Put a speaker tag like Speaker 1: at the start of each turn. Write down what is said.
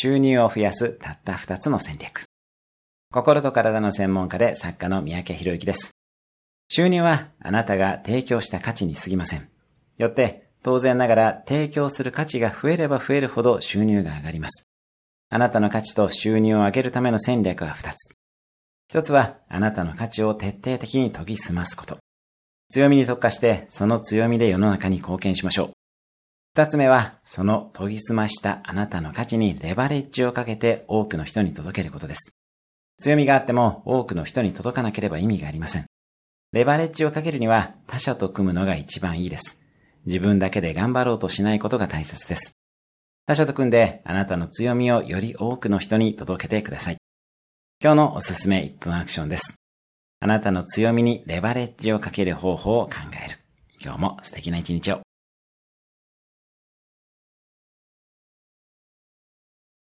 Speaker 1: 収入を増やすたった2つの戦略。心と体の専門家で作家の三宅博之です。収入はあなたが提供した価値に過ぎません。よって、当然ながら提供する価値が増えれば増えるほど収入が上がります。あなたの価値と収入を上げるための戦略は2つ。1つは、あなたの価値を徹底的に研ぎ澄ますこと。強みに特化して、その強みで世の中に貢献しましょう。二つ目は、その研ぎ澄ましたあなたの価値にレバレッジをかけて多くの人に届けることです。強みがあっても多くの人に届かなければ意味がありません。レバレッジをかけるには他者と組むのが一番いいです。自分だけで頑張ろうとしないことが大切です。他者と組んであなたの強みをより多くの人に届けてください。今日のおすすめ1分アクションです。あなたの強みにレバレッジをかける方法を考える。今日も素敵な一日を。